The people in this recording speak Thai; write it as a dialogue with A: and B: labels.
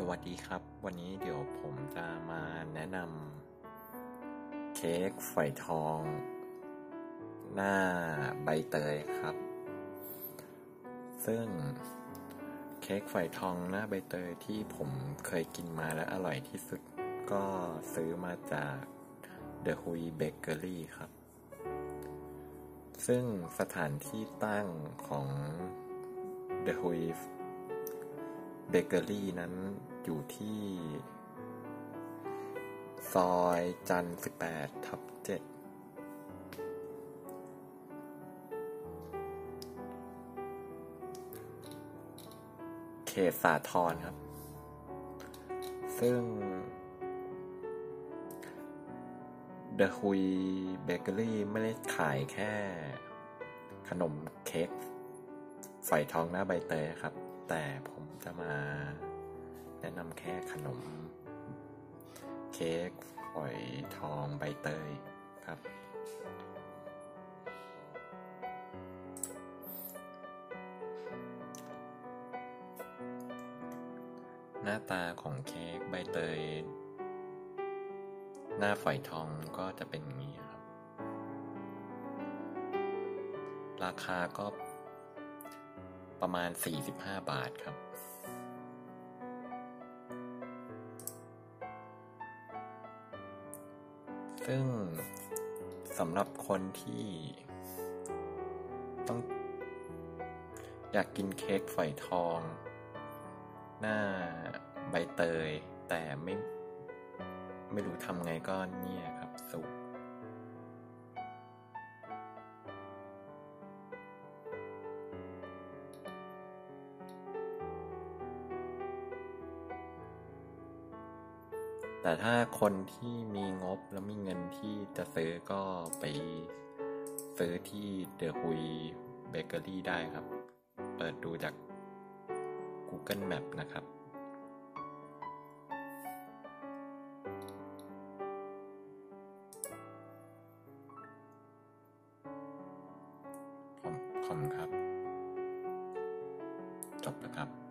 A: สวัสดีครับ วันนี้เดี๋ยวผมจะมาแนะนำเค้กฝอยทอง หน้าใบเตยครับ ซึ่งเค้กฝอยทองหน้าใบเตยที่ผมเคยกินมาและอร่อยที่สุดก็ซื้อมาจาก The Hui Bakery ครับ ซึ่งสถานที่ตั้งของ The Hui เบเกอรี่นั้นอยู่ที่ ซอยจันทร์18 ทับ 7 เขตสาทรครับ ซึ่ง The Hui Bakery ไม่ได้ขายแค่ขนมเค้กฝอยทองหน้าใบเตยครับ แต่ผมจะมาแนะนำแค่ขนม เค้กฝอยทองใบเตยครับ หน้าตาของเค้กใบเตย หน้าฝอยทองก็จะเป็นอย่างนี้ครับ ราคาก็ ประมาณ 45 บาทครับ ซึ่งสำหรับคนที่ต้องอยากกินเค้กฝอยทอง หน้าใบเตย แต่ไม่ ไม่รู้ทำไงก็เนี่ยครับสูตร แต่ถ้าคนที่มีงบแล้วมีเงินที่จะซื้อก็ไปซื้อที่เดอะฮุยเบเกอรี่ได้ครับ เปิดดูจาก Google Map นะครับ ขอบคุณครับ จบแล้วครับ